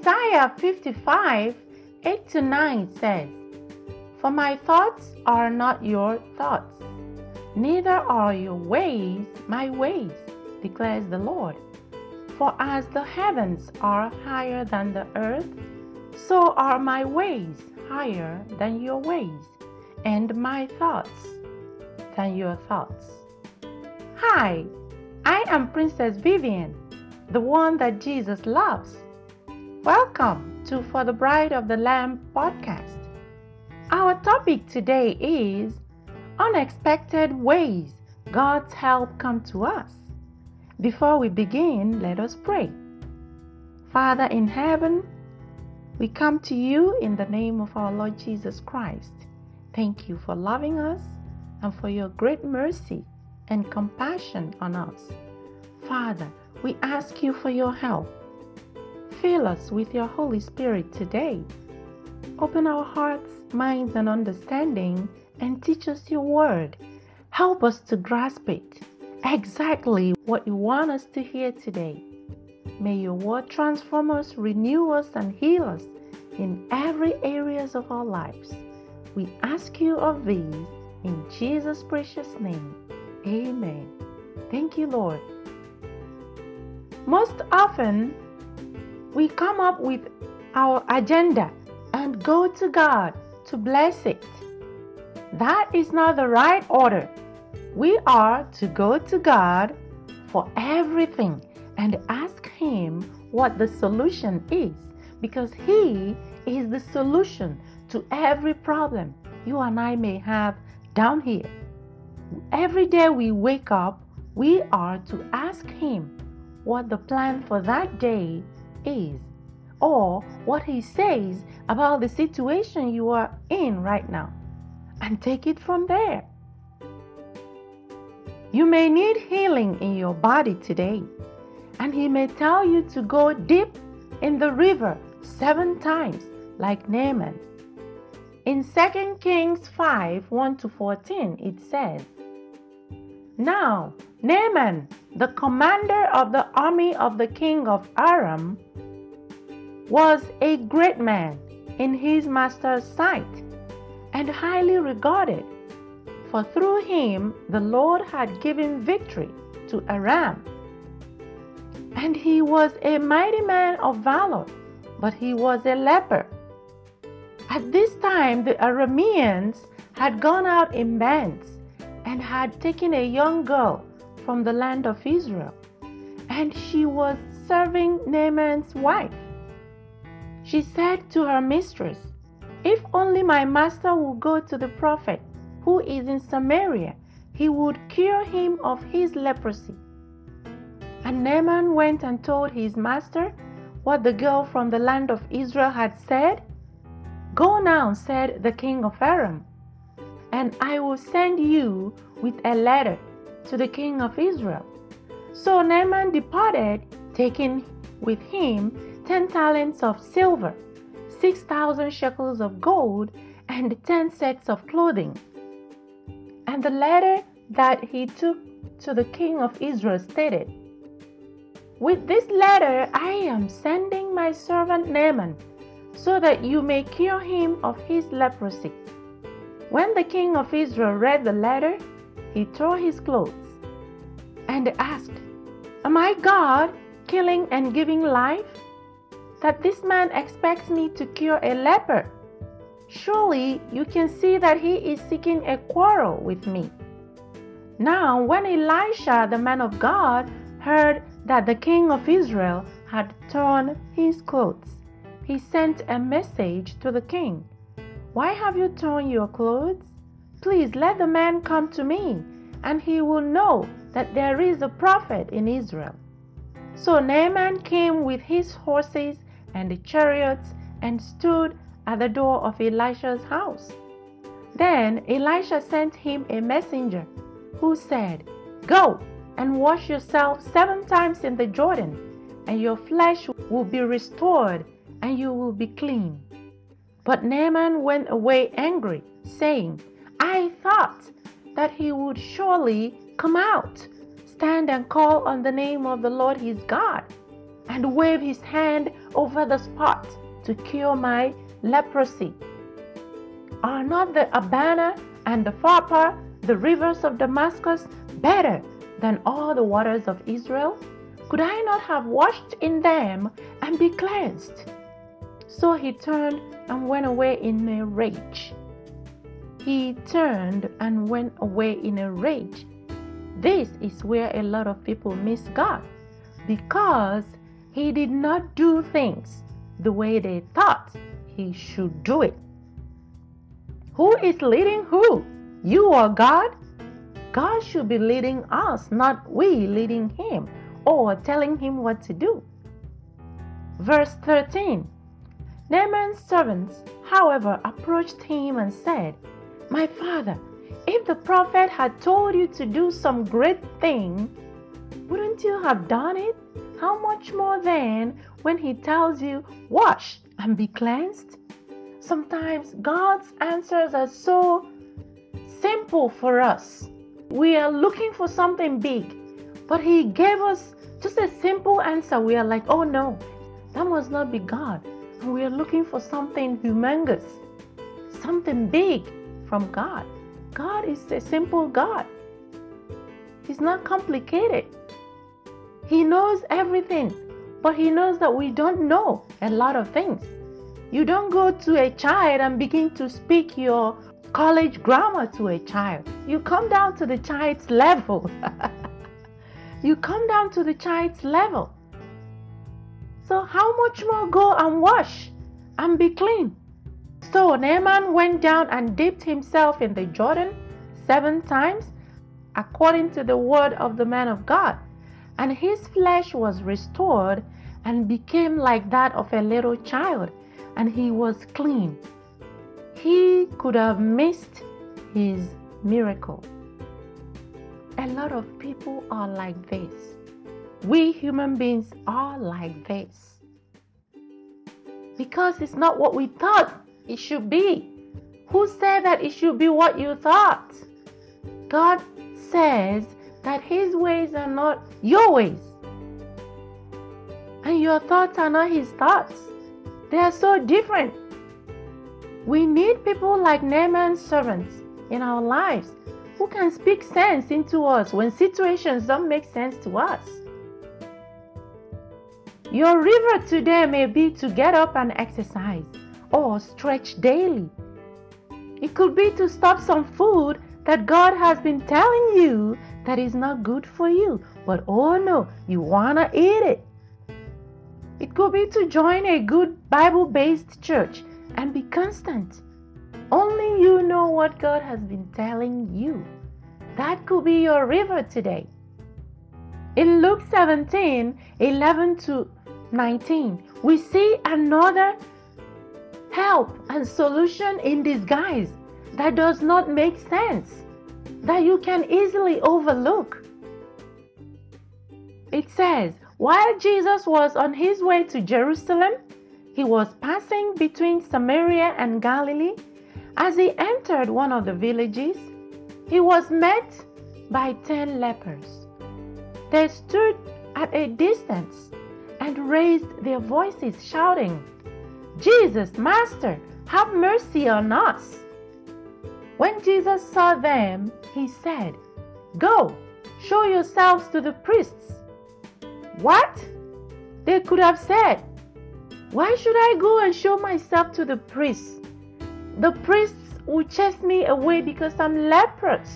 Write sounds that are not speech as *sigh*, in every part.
Isaiah 55 8 to 9 says, For my thoughts are not your thoughts, neither are your ways my ways, declares the Lord. For as the heavens are higher than the earth, so are my ways higher than your ways, and my thoughts than your thoughts. Hi, I am Princess Vivian, the one that Jesus loves. Welcome to For the Bride of the Lamb podcast. Our topic today is unexpected ways God's help come to us. Before we begin, let us pray. Father in heaven, we come to you in the name of our Lord Jesus Christ. Thank you for loving us and for your great mercy and compassion on us. Father, we ask you for your help. Fill us with your Holy Spirit today. Open our hearts, minds, and understanding and teach us your word. Help us to grasp it exactly what you want us to hear today. May your word transform us, renew us, and heal us in every areas of our lives. We ask you of these in Jesus' precious name. Amen. Thank you, Lord. Most often, we come up with our agenda and go to God to bless it. That is not the right order. We are to go to God for everything and ask Him what the solution is because He is the solution to every problem you and I may have down here. Every day we wake up, we are to ask Him what the plan for that day is or what He says about the situation you are in right now and take it from there. You may need healing in your body today, and He may tell you to go deep in the river seven times, like Naaman. In 2 Kings 5 1 to 14, it says, Now Naaman, the commander of the army of the king of Aram, was a great man in his master's sight and highly regarded, for through him the Lord had given victory to Aram. And he was a mighty man of valor, but he was a leper. At this time, the Arameans had gone out in bands and had taken a young girl from the land of Israel, and she was serving Naaman's wife. She said to her mistress, If only my master would go to the prophet who is in Samaria, he would cure him of his leprosy. And Naaman went and told his master what the girl from the land of Israel had said. Go now, said the king of Aram, and I will send you with a letter to the king of Israel. So Naaman departed, taking with him ten talents of silver, six thousand shekels of gold, and ten sets of clothing. And the letter that he took to the king of Israel stated, With this letter I am sending my servant Naaman, so that you may cure him of his leprosy. When the king of Israel read the letter, he tore his clothes and asked, Am I God killing and giving life? That this man expects me to cure a leper. Surely you can see that he is seeking a quarrel with me. Now, when Elisha, the man of God, heard that the king of Israel had torn his clothes, he sent a message to the king Why have you torn your clothes? Please let the man come to me, and he will know that there is a prophet in Israel. So Naaman came with his horses and the chariots and stood at the door of Elisha's house. Then Elisha sent him a messenger who said, Go and wash yourself seven times in the Jordan, and your flesh will be restored, and you will be clean. But Naaman went away angry, saying, I thought that he would surely come out, stand and call on the name of the Lord his God, and wave his hand over the spot to cure my leprosy. Are not the Abana and the Pharpar, the rivers of Damascus, better than all the waters of Israel? Could I not have washed in them and be cleansed? So he turned and went away in a rage. He turned and went away in a rage. This is where a lot of people miss God because he did not do things the way they thought he should do it. Who is leading who? You or God? God should be leading us, not we leading him or telling him what to do. Verse 13 Naaman's servants, however, approached him and said, My father, if the prophet had told you to do some great thing, wouldn't you have done it? How much more then when he tells you, Wash and be cleansed? Sometimes God's answers are so simple for us. We are looking for something big, but He gave us just a simple answer. We are like, oh no, that must not be God. And we are looking for something humongous, something big from God. God is a simple God. He's not complicated. He knows everything, but He knows that we don't know a lot of things. You don't go to a child and begin to speak your college grammar to a child. You come down to the child's level. *laughs* you come down to the child's level. So, how much more go and wash and be clean? So, Naaman went down and dipped himself in the Jordan seven times, according to the word of the man of God. And his flesh was restored and became like that of a little child and he was clean. He could have missed his miracle. A lot of people are like this. We human beings are like this. Because it's not what we thought it should be. Who said that it should be what you thought? God says that His ways are not your ways, and your thoughts are not His thoughts. They are so different. We need people like Naaman's servants in our lives who can speak sense into us when situations don't make sense to us. Your river today may be to get up and exercise or stretch daily. It could be to stop some food that God has been telling you that is not good for you, but oh no, you want to eat it. It could be to join a good Bible based church and be constant. Only you know what God has been telling you. That could be your river today. In Luke 17 11 to 19, we see another help and solution in disguise that does not make sense, that you can easily overlook. It says, while Jesus was on his way to Jerusalem, he was passing between Samaria and Galilee. As he entered one of the villages, he was met by ten lepers. They stood at a distance and raised their voices, shouting, Jesus, Master, have mercy on us. When Jesus saw them, he said, Go, show yourselves to the priests. What? They could have said, Why should I go and show myself to the priests? The priests will chase me away because I'm leprous.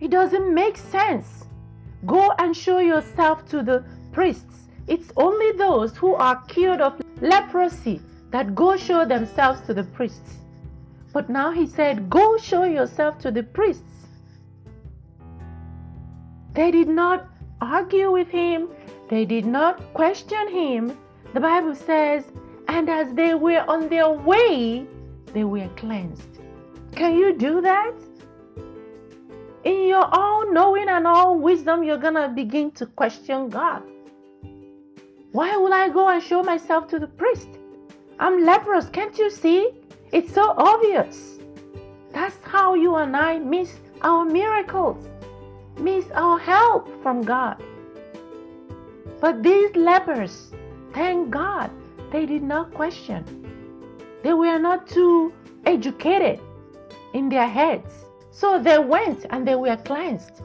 It doesn't make sense. Go and show yourself to the priests. It's only those who are cured of leprosy that go show themselves to the priests. But now he said, Go show yourself to the priests. They did not argue with him, they did not question him. The Bible says, and as they were on their way, they were cleansed. Can you do that? In your all knowing and all wisdom, you're going to begin to question God. Why will I go and show myself to the priest? I'm leprous, can't you see? It's so obvious. That's how you and I miss our miracles miss our help from God. But these lepers, thank God, they did not question. They were not too educated in their heads. So they went and they were cleansed.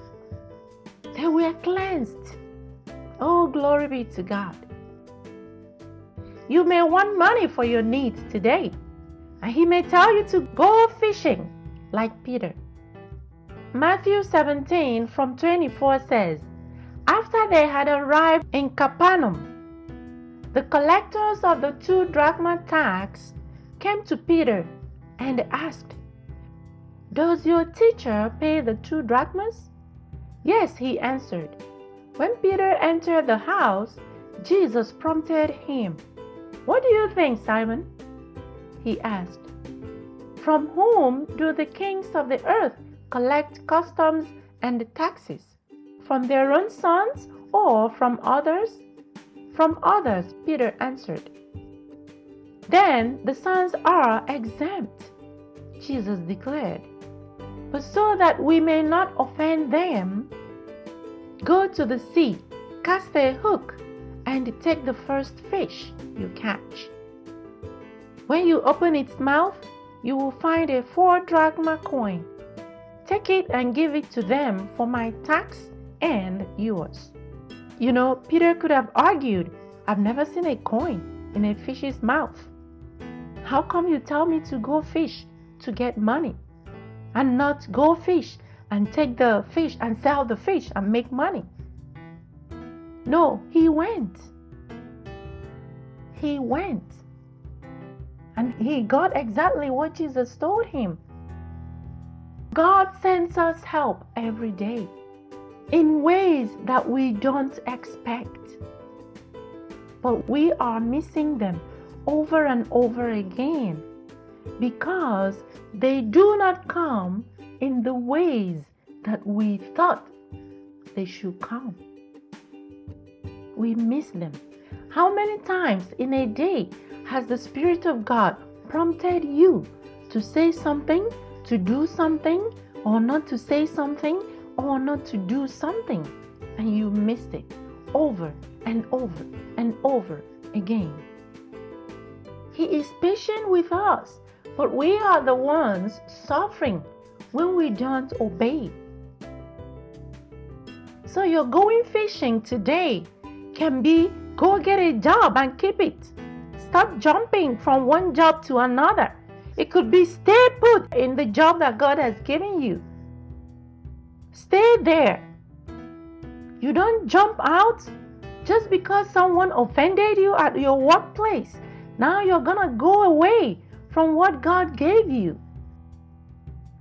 They were cleansed. Oh, glory be to God. You may want money for your needs today, And he may tell you to go fishing like Peter. Matthew 17 from 24 says, After they had arrived in Capernaum, the collectors of the two drachma tax came to Peter and asked, Does your teacher pay the two drachmas? Yes, he answered. When Peter entered the house, Jesus prompted him. What do you think, Simon? He asked. From whom do the kings of the earth collect customs and taxes? From their own sons or from others? From others, Peter answered. Then the sons are exempt, Jesus declared. But so that we may not offend them, go to the sea, cast a hook, and take the first fish you catch. When you open its mouth, you will find a four drachma coin. Take it and give it to them for my tax and yours. You know, Peter could have argued, I've never seen a coin in a fish's mouth. How come you tell me to go fish to get money and not go fish and take the fish and sell the fish and make money? No, he went. He went. And he got exactly what Jesus told him. God sends us help every day in ways that we don't expect. But we are missing them over and over again because they do not come in the ways that we thought they should come. We miss them. How many times in a day has the Spirit of God prompted you to say something, to do something, or not to say something, or not to do something, and you missed it over and over and over again? He is patient with us, but we are the ones suffering when we don't obey. So, your going fishing today can be go get a job and keep it. Stop jumping from one job to another. It could be stay put in the job that God has given you. Stay there. You don't jump out just because someone offended you at your workplace. Now you're going to go away from what God gave you.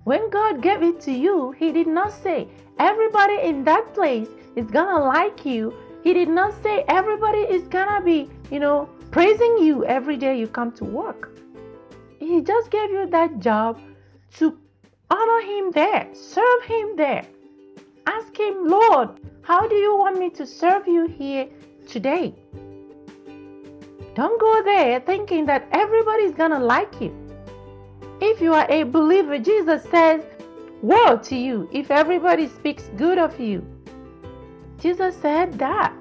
When God gave it to you, He did not say, everybody in that place is going to like you. He did not say, everybody is to be, you know, praising you every day you come to work. He just gave you that job to honor Him there, serve Him there. Ask Him, Lord, how do you want me to serve you here today? Don't go there thinking that everybody's gonna like you. If you are a believer, Jesus says, Woe to you if everybody speaks good of you. Jesus said that.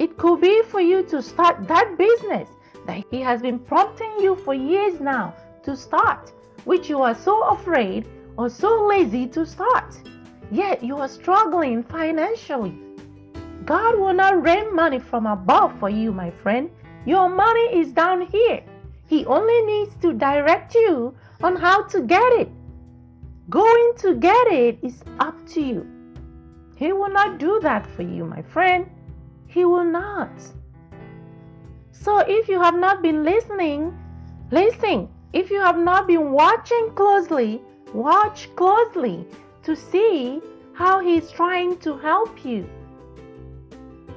It could be for you to start that business that He has been prompting you for years now to start, which you are so afraid or so lazy to start. Yet you are struggling financially. God will not rain money from above for you, my friend. Your money is down here. He only needs to direct you on how to get it. Going to get it is up to you. He will not do that for you, my friend. He will not. So if you have not been listening, listen. If you have not been watching closely, watch closely to see how He is trying to help you.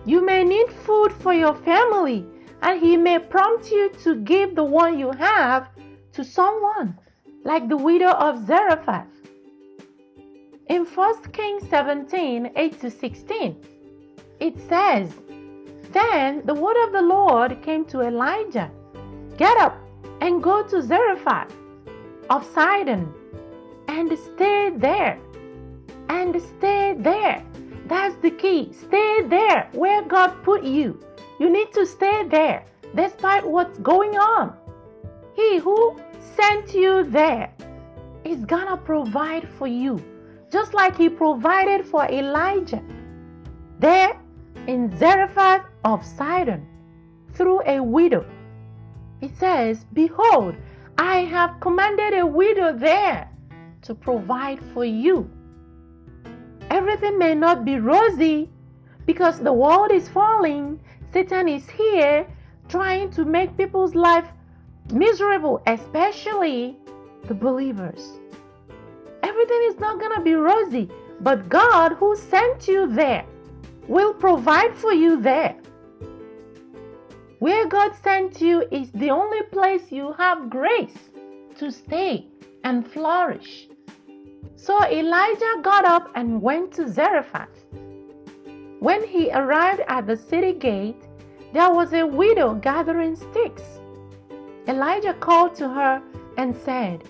You may need food for your family and he may prompt you to give the one you have to someone, like the widow of Zarephath. In 1 Kings 17 8 to 16, it says, Then the word of the Lord came to Elijah Get up and go to Zarephath of Sidon and stay there, and stay there. That's the key. Stay there where God put you. You need to stay there despite what's going on. He who sent you there is gonna provide for you, just like he provided for Elijah there in Zarephath of Sidon through a widow. It says, Behold, I have commanded a widow there to provide for you. Everything may not be rosy because the world is falling. Satan is here trying to make people's life miserable, especially the believers. Everything is not going to be rosy, but God, who sent you there, will provide for you there. Where God sent you is the only place you have grace to stay and flourish. So Elijah got up and went to Zarephath. When he arrived at the city gate, there was a widow gathering sticks. Elijah called to her and said,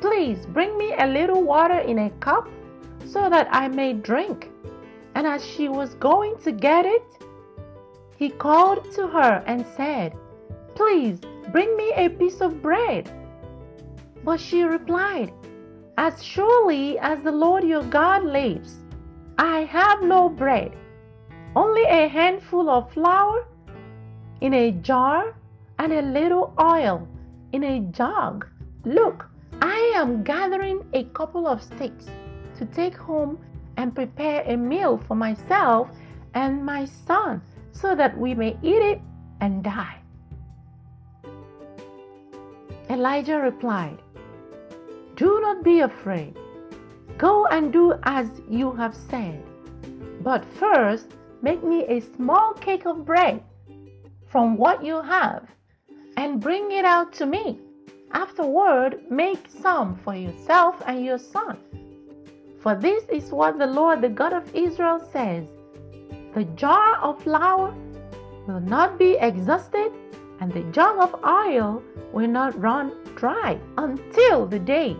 Please bring me a little water in a cup so that I may drink. And as she was going to get it, he called to her and said, Please bring me a piece of bread. But she replied, As surely as the Lord your God lives, I have no bread, only a handful of flour in a jar and a little oil in a jug. Look, I am gathering a couple of sticks to take home and prepare a meal for myself and my son so that we may eat it and die. Elijah replied, Do not be afraid. Go and do as you have said. But first, make me a small cake of bread from what you have and bring it out to me. Afterward, make some for yourself and your son. For this is what the Lord, the God of Israel, says The jar of flour will not be exhausted, and the jug of oil will not run dry until the day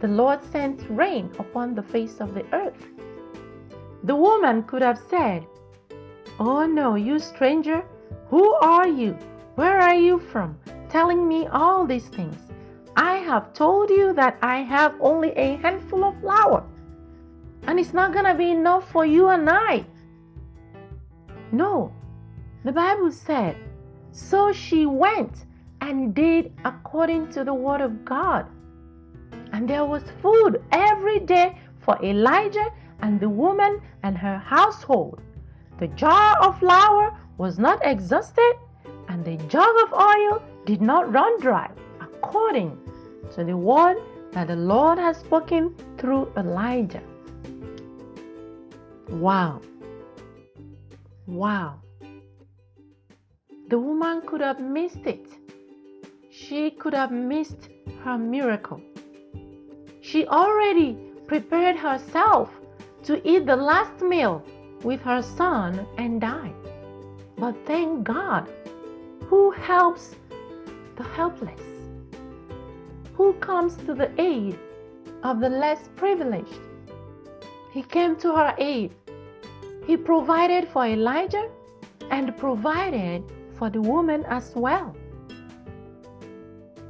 the Lord sends rain upon the face of the earth. The woman could have said, Oh no, you stranger, who are you? Where are you from? Telling me all these things. I have told you that I have only a handful of flour, and it's not going to be enough for you and I. No, the Bible said, So she went and did according to the word of God. And there was food every day for Elijah and the woman and her household. The jar of flour was not exhausted, and the jug of oil did not run dry, according to the word that the Lord has spoken through Elijah. Wow. Wow. The woman could have missed it. She could have missed her miracle. She already prepared herself to eat the last meal with her son and die. But thank God, who helps the helpless, who comes to the aid of the less privileged. He came to her aid. He provided for Elijah and provided for the woman as well.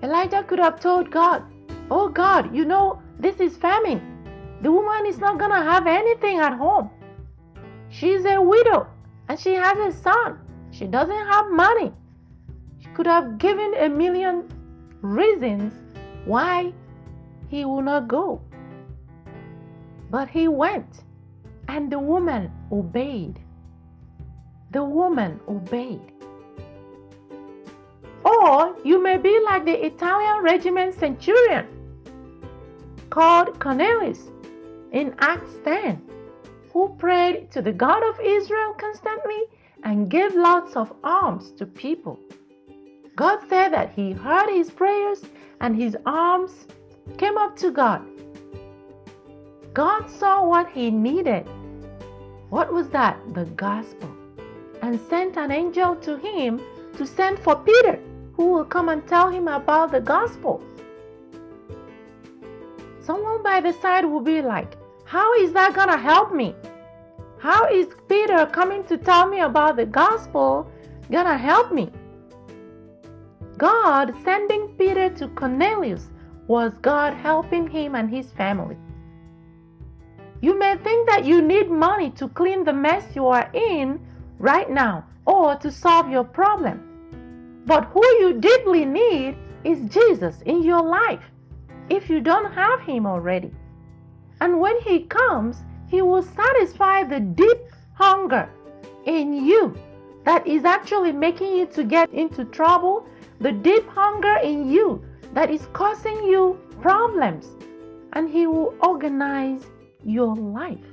Elijah could have told God, Oh God, you know, this is famine. The woman is not going to have anything at home. She's a widow and she has a son. She doesn't have money. Could have given a million reasons why he would not go. But he went, and the woman obeyed. The woman obeyed. Or you may be like the Italian regiment centurion called Cornelius in Acts 10 who prayed to the God of Israel constantly and gave lots of alms to people. God said that He heard his prayers and his arms came up to God. God saw what he needed. What was that? The gospel. And sent an angel to him to send for Peter, who will come and tell him about the gospel. Someone by the side will be like, how is that going to help me? How is Peter coming to tell me about the gospel gonna help me? God sending Peter to Cornelius was God helping him and his family. You may think that you need money to clean the mess you are in right now or to solve your problem. But who you deeply need is Jesus in your life if you don't have him already. And when he comes, he will satisfy the deep hunger in you that is actually making you to get into trouble, the deep hunger in you that is causing you problems. And he will organize your life.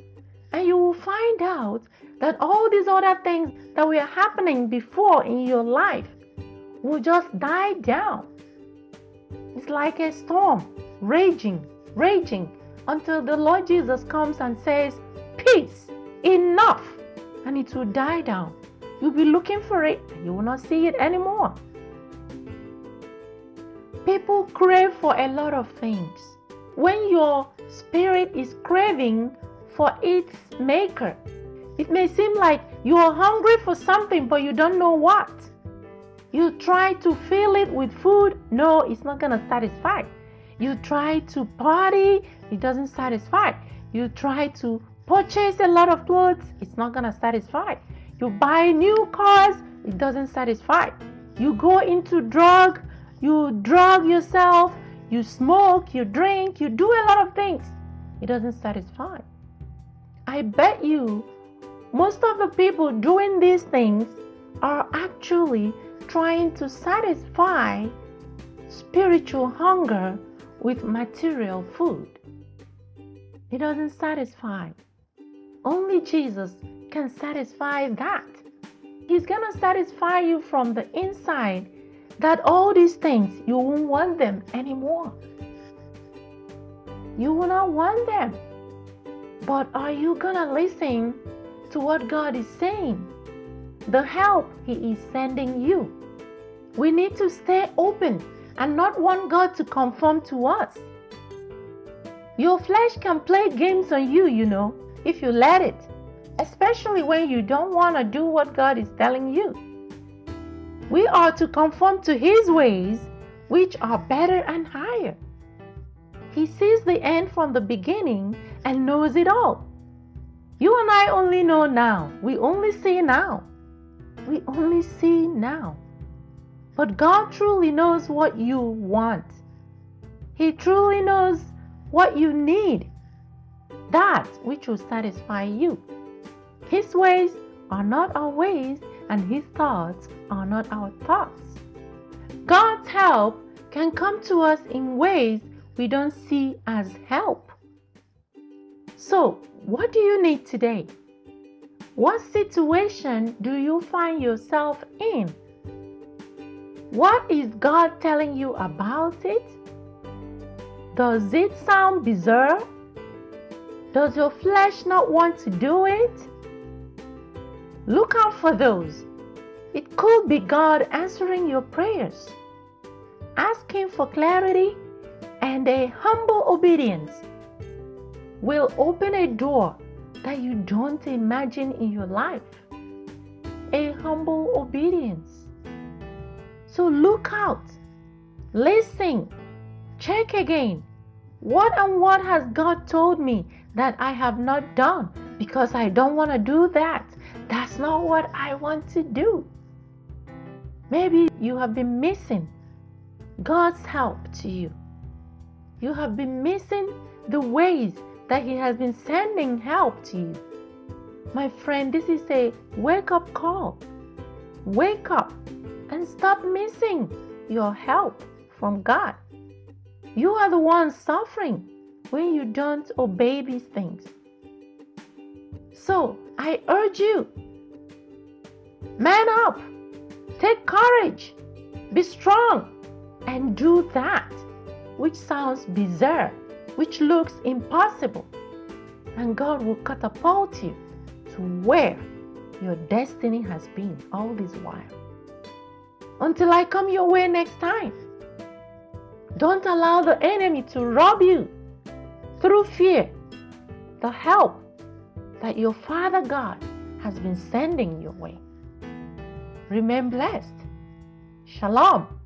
And you will find out that all these other things that were happening before in your life will just die down. It's like a storm raging, raging until the Lord Jesus comes and says, Peace, enough, and it will die down. You'll be looking for it, and you will not see it anymore. People crave for a lot of things. When your spirit is craving for its maker, it may seem like you are hungry for something, but you don't know what. You try to fill it with food, no, it's not going to satisfy. You try to party, it doesn't satisfy. You try to purchase a lot of clothes, it's not going to satisfy. You buy new cars, it doesn't satisfy. You go into drug, you drug yourself, you smoke, you drink, you do a lot of things. It doesn't satisfy. I bet you most of the people doing these things are actually trying to satisfy spiritual hunger with material food. It doesn't satisfy. Only Jesus can satisfy that. He's going to satisfy you from the inside that all these things, you won't want them anymore. You will not want them. But are you to listen to what God is saying, the help He is sending you. We need to stay open and not want God to conform to us. Your flesh can play games on you, you know, if you let it, especially when you don't want to do what God is telling you. We are to conform to His ways, which are better and higher. He sees the end from the beginning and knows it all. You and I only know now. We only see now. We only see now. But God truly knows what you want. He truly knows what you need. That which will satisfy you. His ways are not our ways, and His thoughts are not our thoughts. God's help can come to us in ways we don't see as help. So, what do you need today? What situation do you find yourself in? What is God telling you about it? Does it sound bizarre? Does your flesh not want to do it? Look out for those. It could be God answering your prayers. Ask Him for clarity and a humble obedience will open a door that you don't imagine in your life. A humble obedience. So look out, listen, check again. What and what has God told me that I have not done because I don't want to do that? That's not what I want to do. Maybe you have been missing God's help to you. You have been missing the ways that He has been sending help to you. My friend, this is a wake up call. Wake up and stop missing your help from God. You are the one suffering when you don't obey these things. So I urge you man up, take courage, be strong, and do that which sounds bizarre which looks impossible. And God will catapult you to where your destiny has been all this while. Until I come your way next time. Don't allow the enemy to rob you through fear, the help that your Father God has been sending your way. Remain blessed. Shalom.